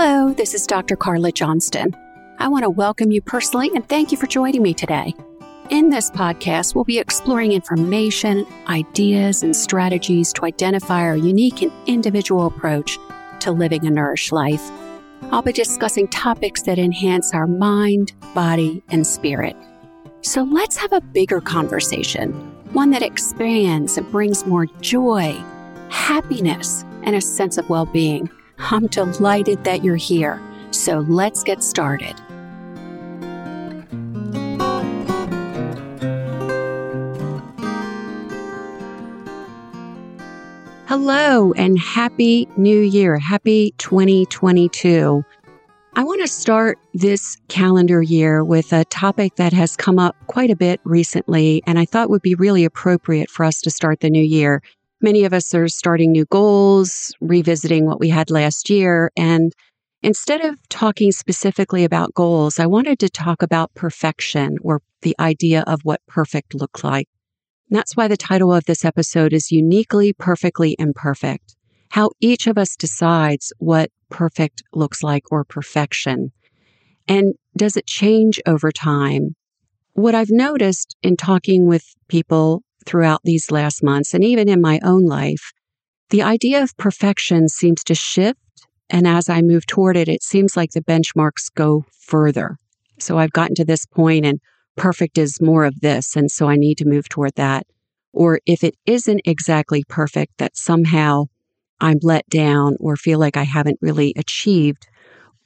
Hello, this is Dr. Carla Johnston. I want to welcome you personally and thank you for joining me today. In this podcast, we'll be exploring information, ideas, and strategies to identify our unique and individual approach to living a nourished life. I'll be discussing topics that enhance our mind, body, and spirit. So let's have a bigger conversation, one that expands and brings more joy, happiness, and a sense of well being. I'm delighted that you're here. So let's get started. Hello and happy new year. Happy 2022. I want to start this calendar year with a topic that has come up quite a bit recently, and I thought would be really appropriate for us to start the new year. Many of us are starting new goals, revisiting what we had last year. And instead of talking specifically about goals, I wanted to talk about perfection or the idea of what perfect looks like. And that's why the title of this episode is Uniquely Perfectly Imperfect How Each of Us Decides What Perfect Looks Like or Perfection. And does it change over time? What I've noticed in talking with people throughout these last months and even in my own life, the idea of perfection seems to shift. And as I move toward it, it seems like the benchmarks go further. So I've gotten to this point and perfect is more of this. And so I need to move toward that. Or if it isn't exactly perfect, that somehow I'm let down or feel like I haven't really achieved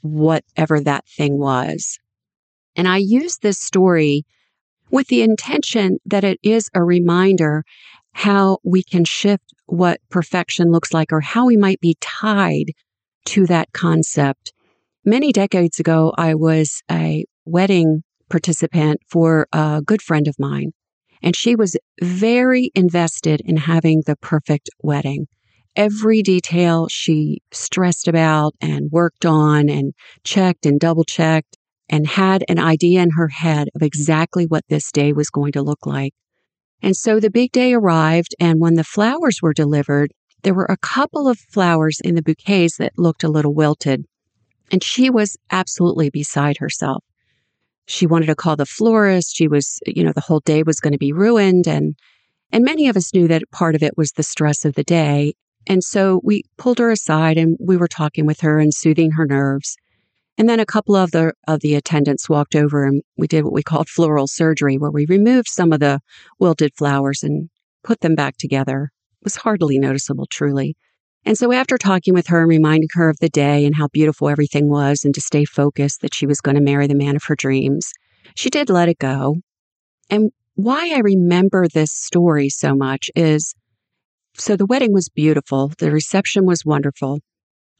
whatever that thing was. And I use this story with the intention that it is a reminder how we can shift what perfection looks like or how we might be tied to that concept. Many decades ago, I was a wedding participant for a good friend of mine, and she was very invested in having the perfect wedding. Every detail she stressed about and worked on and checked and double checked and had an idea in her head of exactly what this day was going to look like. And so the big day arrived, and when the flowers were delivered, there were a couple of flowers in the bouquets that looked a little wilted. And she was absolutely beside herself. She wanted to call the florist. She was, you know, the whole day was going to be ruined. And, and many of us knew that part of it was the stress of the day. And so we pulled her aside and we were talking with her and soothing her nerves. And then a couple of the of the attendants walked over and we did what we called floral surgery, where we removed some of the wilted flowers and put them back together. It was hardly noticeable, truly. And so after talking with her and reminding her of the day and how beautiful everything was and to stay focused that she was going to marry the man of her dreams, she did let it go. And why I remember this story so much is so the wedding was beautiful. The reception was wonderful.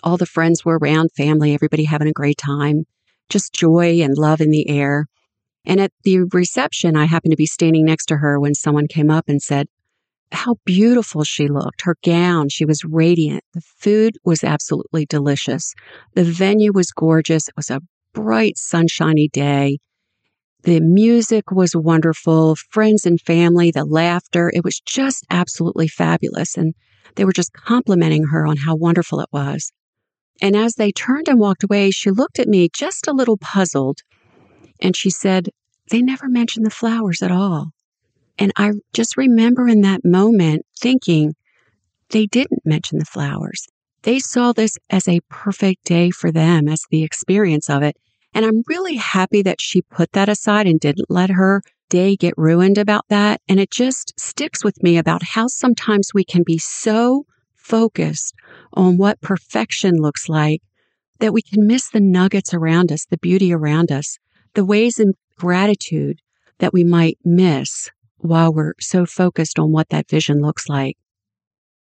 All the friends were around, family, everybody having a great time, just joy and love in the air. And at the reception, I happened to be standing next to her when someone came up and said, how beautiful she looked. Her gown, she was radiant. The food was absolutely delicious. The venue was gorgeous. It was a bright, sunshiny day. The music was wonderful. Friends and family, the laughter. It was just absolutely fabulous. And they were just complimenting her on how wonderful it was. And as they turned and walked away, she looked at me just a little puzzled and she said, They never mentioned the flowers at all. And I just remember in that moment thinking, they didn't mention the flowers. They saw this as a perfect day for them, as the experience of it. And I'm really happy that she put that aside and didn't let her day get ruined about that. And it just sticks with me about how sometimes we can be so focused on what perfection looks like that we can miss the nuggets around us, the beauty around us, the ways in gratitude that we might miss while we're so focused on what that vision looks like.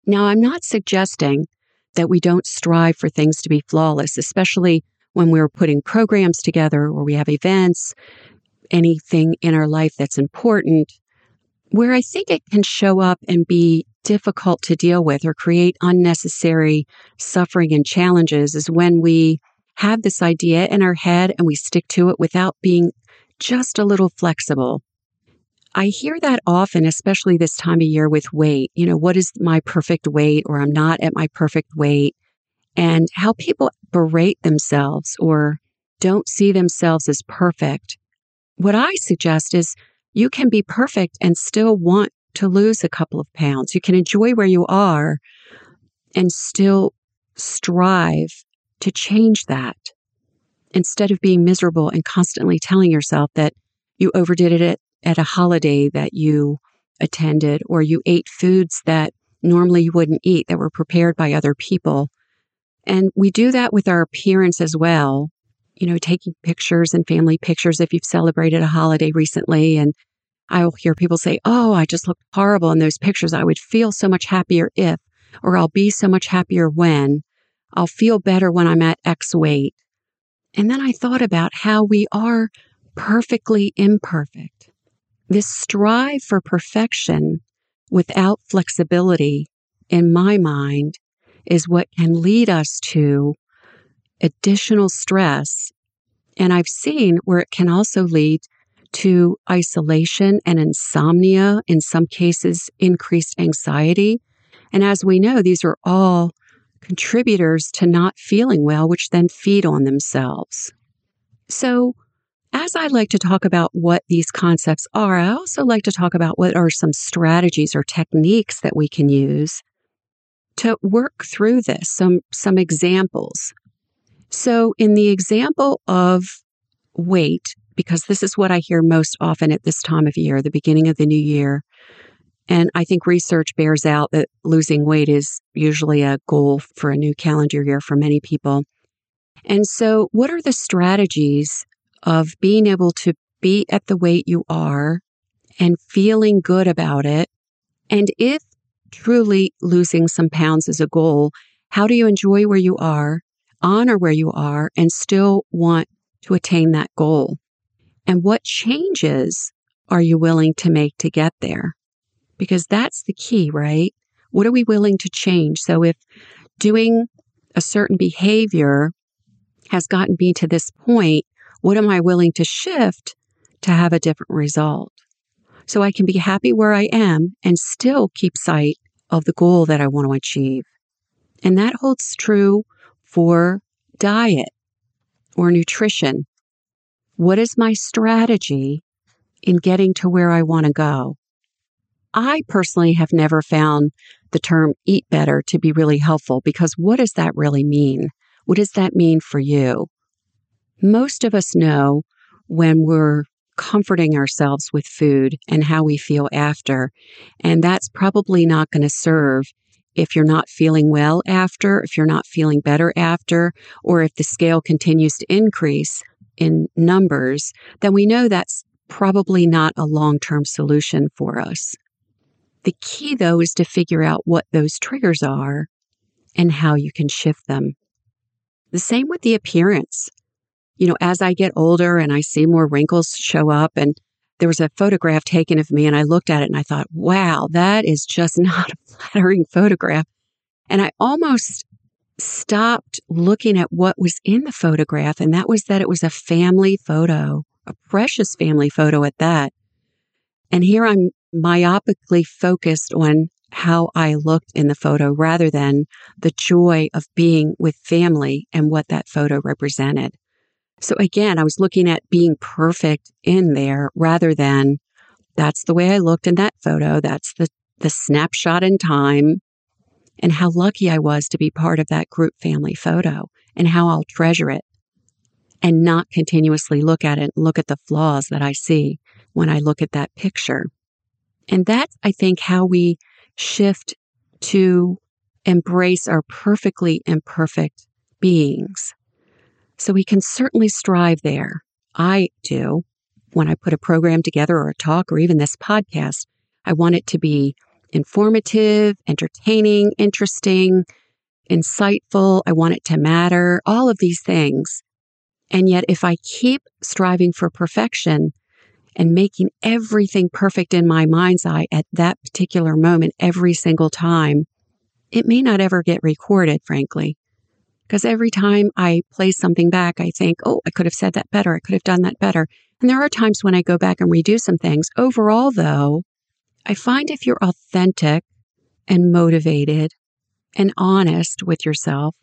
Now, I'm not suggesting that we don't strive for things to be flawless, especially when we're putting programs together or we have events, anything in our life that's important. Where I think it can show up and be difficult to deal with or create unnecessary suffering and challenges is when we have this idea in our head and we stick to it without being just a little flexible. I hear that often, especially this time of year with weight. You know, what is my perfect weight or I'm not at my perfect weight. and how people berate themselves or don't see themselves as perfect. What I suggest is you can be perfect and still want to lose a couple of pounds. You can enjoy where you are and still strive to change that instead of being miserable and constantly telling yourself that you overdid it at, at a holiday that you attended or you ate foods that normally you wouldn't eat that were prepared by other people. And we do that with our appearance as well. You know, taking pictures and family pictures if you've celebrated a holiday recently. And I'll hear people say, Oh, I just look horrible in those pictures. I would feel so much happier if, or I'll be so much happier when. I'll feel better when I'm at X weight. And then I thought about how we are perfectly imperfect. This strive for perfection without flexibility, in my mind, is what can lead us to additional stress. And I've seen where it can also lead to isolation and insomnia, in some cases, increased anxiety. And as we know, these are all contributors to not feeling well, which then feed on themselves. So, as I like to talk about what these concepts are, I also like to talk about what are some strategies or techniques that we can use to work through this, some, some examples. So, in the example of weight, because this is what I hear most often at this time of year, the beginning of the new year, and I think research bears out that losing weight is usually a goal for a new calendar year for many people. And so, what are the strategies of being able to be at the weight you are and feeling good about it? And if truly losing some pounds is a goal, how do you enjoy where you are, honor where you are, and still want to attain that goal? And what changes are you willing to make to get there? because that's the key, right? What are we willing to change? So if doing a certain behavior has gotten me to this point, what am I willing to shift to have a different result? So I can be happy where I am and still keep sight of the goal that I want to achieve. And that holds true for diet or nutrition. What is my strategy in getting to where I want to go? I personally have never found the term eat better to be really helpful because what does that really mean? What does that mean for you? Most of us know when we're comforting ourselves with food and how we feel after. And that's probably not going to serve if you're not feeling well after, if you're not feeling better after, or if the scale continues to increase in numbers, then we know that's probably not a long term solution for us. The key, though, is to figure out what those triggers are and how you can shift them. The same with the appearance. You know, as I get older and I see more wrinkles show up, and there was a photograph taken of me, and I looked at it and I thought, wow, that is just not a flattering photograph. And I almost stopped looking at what was in the photograph, and that was that it was a family photo, a precious family photo at that. And here I'm myopically focused on how I looked in the photo rather than the joy of being with family and what that photo represented. So again, I was looking at being perfect in there rather than that's the way I looked in that photo. That's the, the snapshot in time and how lucky I was to be part of that group family photo and how I'll treasure it and not continuously look at it and look at the flaws that I see when I look at that picture. And that's, I think, how we shift to embrace our perfectly imperfect beings. So we can certainly strive there. I do. When I put a program together or a talk or even this podcast, I want it to be informative, entertaining, interesting, insightful. I want it to matter, all of these things. And yet, if I keep striving for perfection, and making everything perfect in my mind's eye at that particular moment every single time, it may not ever get recorded, frankly. Because every time I play something back, I think, oh, I could have said that better. I could have done that better. And there are times when I go back and redo some things. Overall, though, I find if you're authentic and motivated and honest with yourself,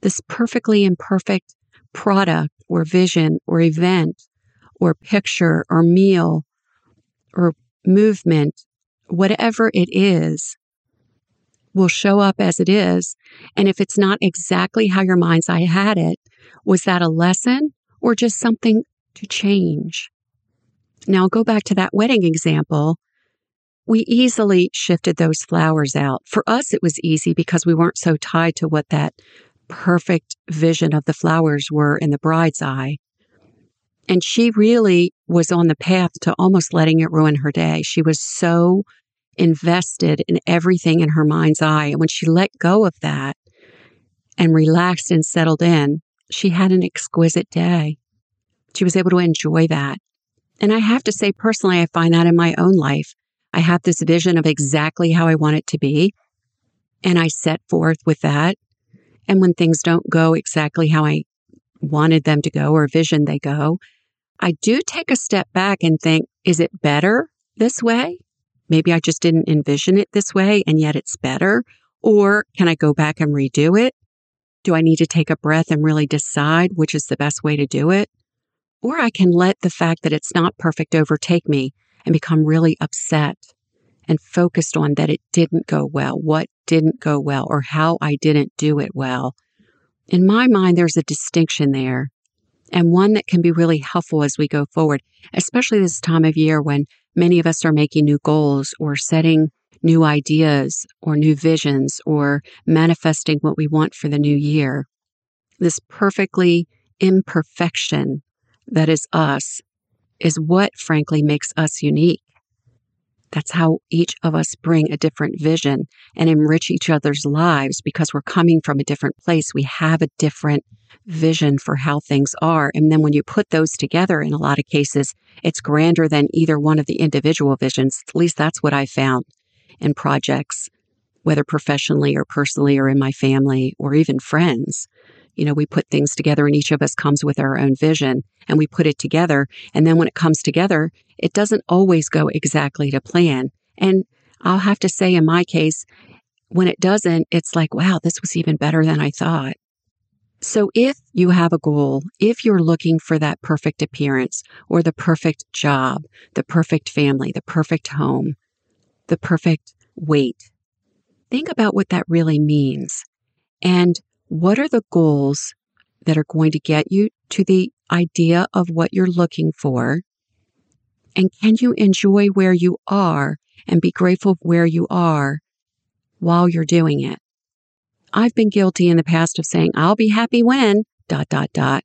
this perfectly imperfect product or vision or event or picture or meal or movement, whatever it is, will show up as it is. And if it's not exactly how your mind's eye had it, was that a lesson or just something to change? Now, go back to that wedding example. We easily shifted those flowers out. For us, it was easy because we weren't so tied to what that perfect vision of the flowers were in the bride's eye. And she really was on the path to almost letting it ruin her day. She was so invested in everything in her mind's eye. And when she let go of that and relaxed and settled in, she had an exquisite day. She was able to enjoy that. And I have to say, personally, I find that in my own life. I have this vision of exactly how I want it to be. And I set forth with that. And when things don't go exactly how I wanted them to go or vision they go, I do take a step back and think, is it better this way? Maybe I just didn't envision it this way and yet it's better. Or can I go back and redo it? Do I need to take a breath and really decide which is the best way to do it? Or I can let the fact that it's not perfect overtake me and become really upset and focused on that it didn't go well, what didn't go well, or how I didn't do it well. In my mind, there's a distinction there and one that can be really helpful as we go forward, especially this time of year when many of us are making new goals or setting new ideas or new visions or manifesting what we want for the new year. This perfectly imperfection that is us is what frankly makes us unique. That's how each of us bring a different vision and enrich each other's lives because we're coming from a different place. We have a different vision for how things are. And then when you put those together, in a lot of cases, it's grander than either one of the individual visions. At least that's what I found in projects, whether professionally or personally or in my family or even friends. You know, we put things together and each of us comes with our own vision and we put it together. And then when it comes together, it doesn't always go exactly to plan. And I'll have to say, in my case, when it doesn't, it's like, wow, this was even better than I thought. So if you have a goal, if you're looking for that perfect appearance or the perfect job, the perfect family, the perfect home, the perfect weight, think about what that really means. And what are the goals that are going to get you to the idea of what you're looking for? And can you enjoy where you are and be grateful where you are while you're doing it? I've been guilty in the past of saying, I'll be happy when, dot, dot, dot.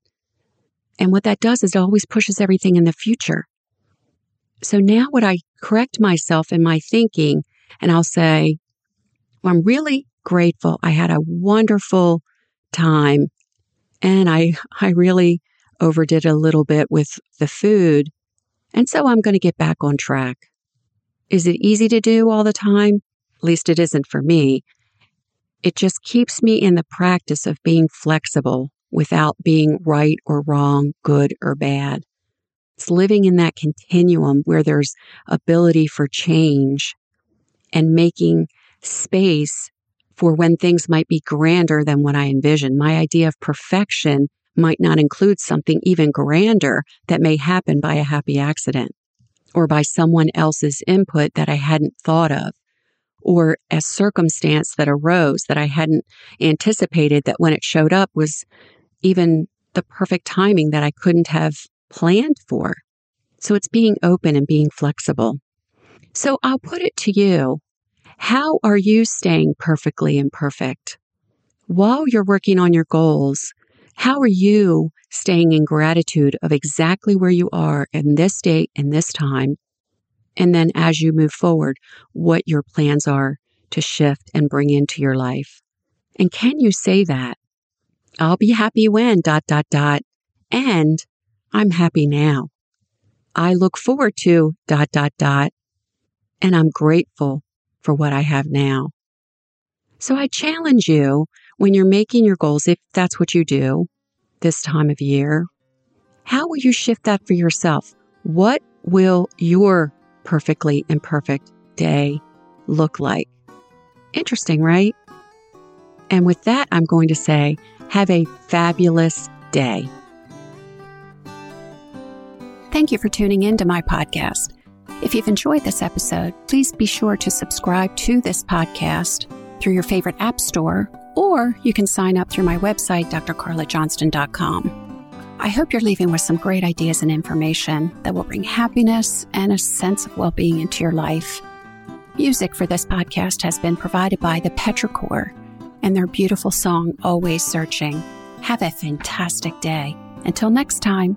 And what that does is it always pushes everything in the future. So now what I correct myself in my thinking and I'll say, well, I'm really grateful. I had a wonderful time and I, I really overdid a little bit with the food. And so I'm going to get back on track. Is it easy to do all the time? At least it isn't for me. It just keeps me in the practice of being flexible without being right or wrong, good or bad. It's living in that continuum where there's ability for change and making space for when things might be grander than what I envision. My idea of perfection might not include something even grander that may happen by a happy accident or by someone else's input that I hadn't thought of or a circumstance that arose that I hadn't anticipated that when it showed up was even the perfect timing that I couldn't have planned for. So it's being open and being flexible. So I'll put it to you. How are you staying perfectly imperfect? While you're working on your goals, how are you staying in gratitude of exactly where you are in this date and this time and then as you move forward, what your plans are to shift and bring into your life. And can you say that? I'll be happy when dot, dot, dot. And I'm happy now. I look forward to dot, dot, dot. And I'm grateful for what I have now. So I challenge you when you're making your goals, if that's what you do this time of year, how will you shift that for yourself? What will your perfectly imperfect day look like? Interesting, right? And with that, I'm going to say, Have a fabulous day. Thank you for tuning in to my podcast. If you've enjoyed this episode, please be sure to subscribe to this podcast through your favorite app store, or you can sign up through my website, drcarlajohnston.com. I hope you're leaving with some great ideas and information that will bring happiness and a sense of well being into your life. Music for this podcast has been provided by the Petrichor and their beautiful song, Always Searching. Have a fantastic day. Until next time.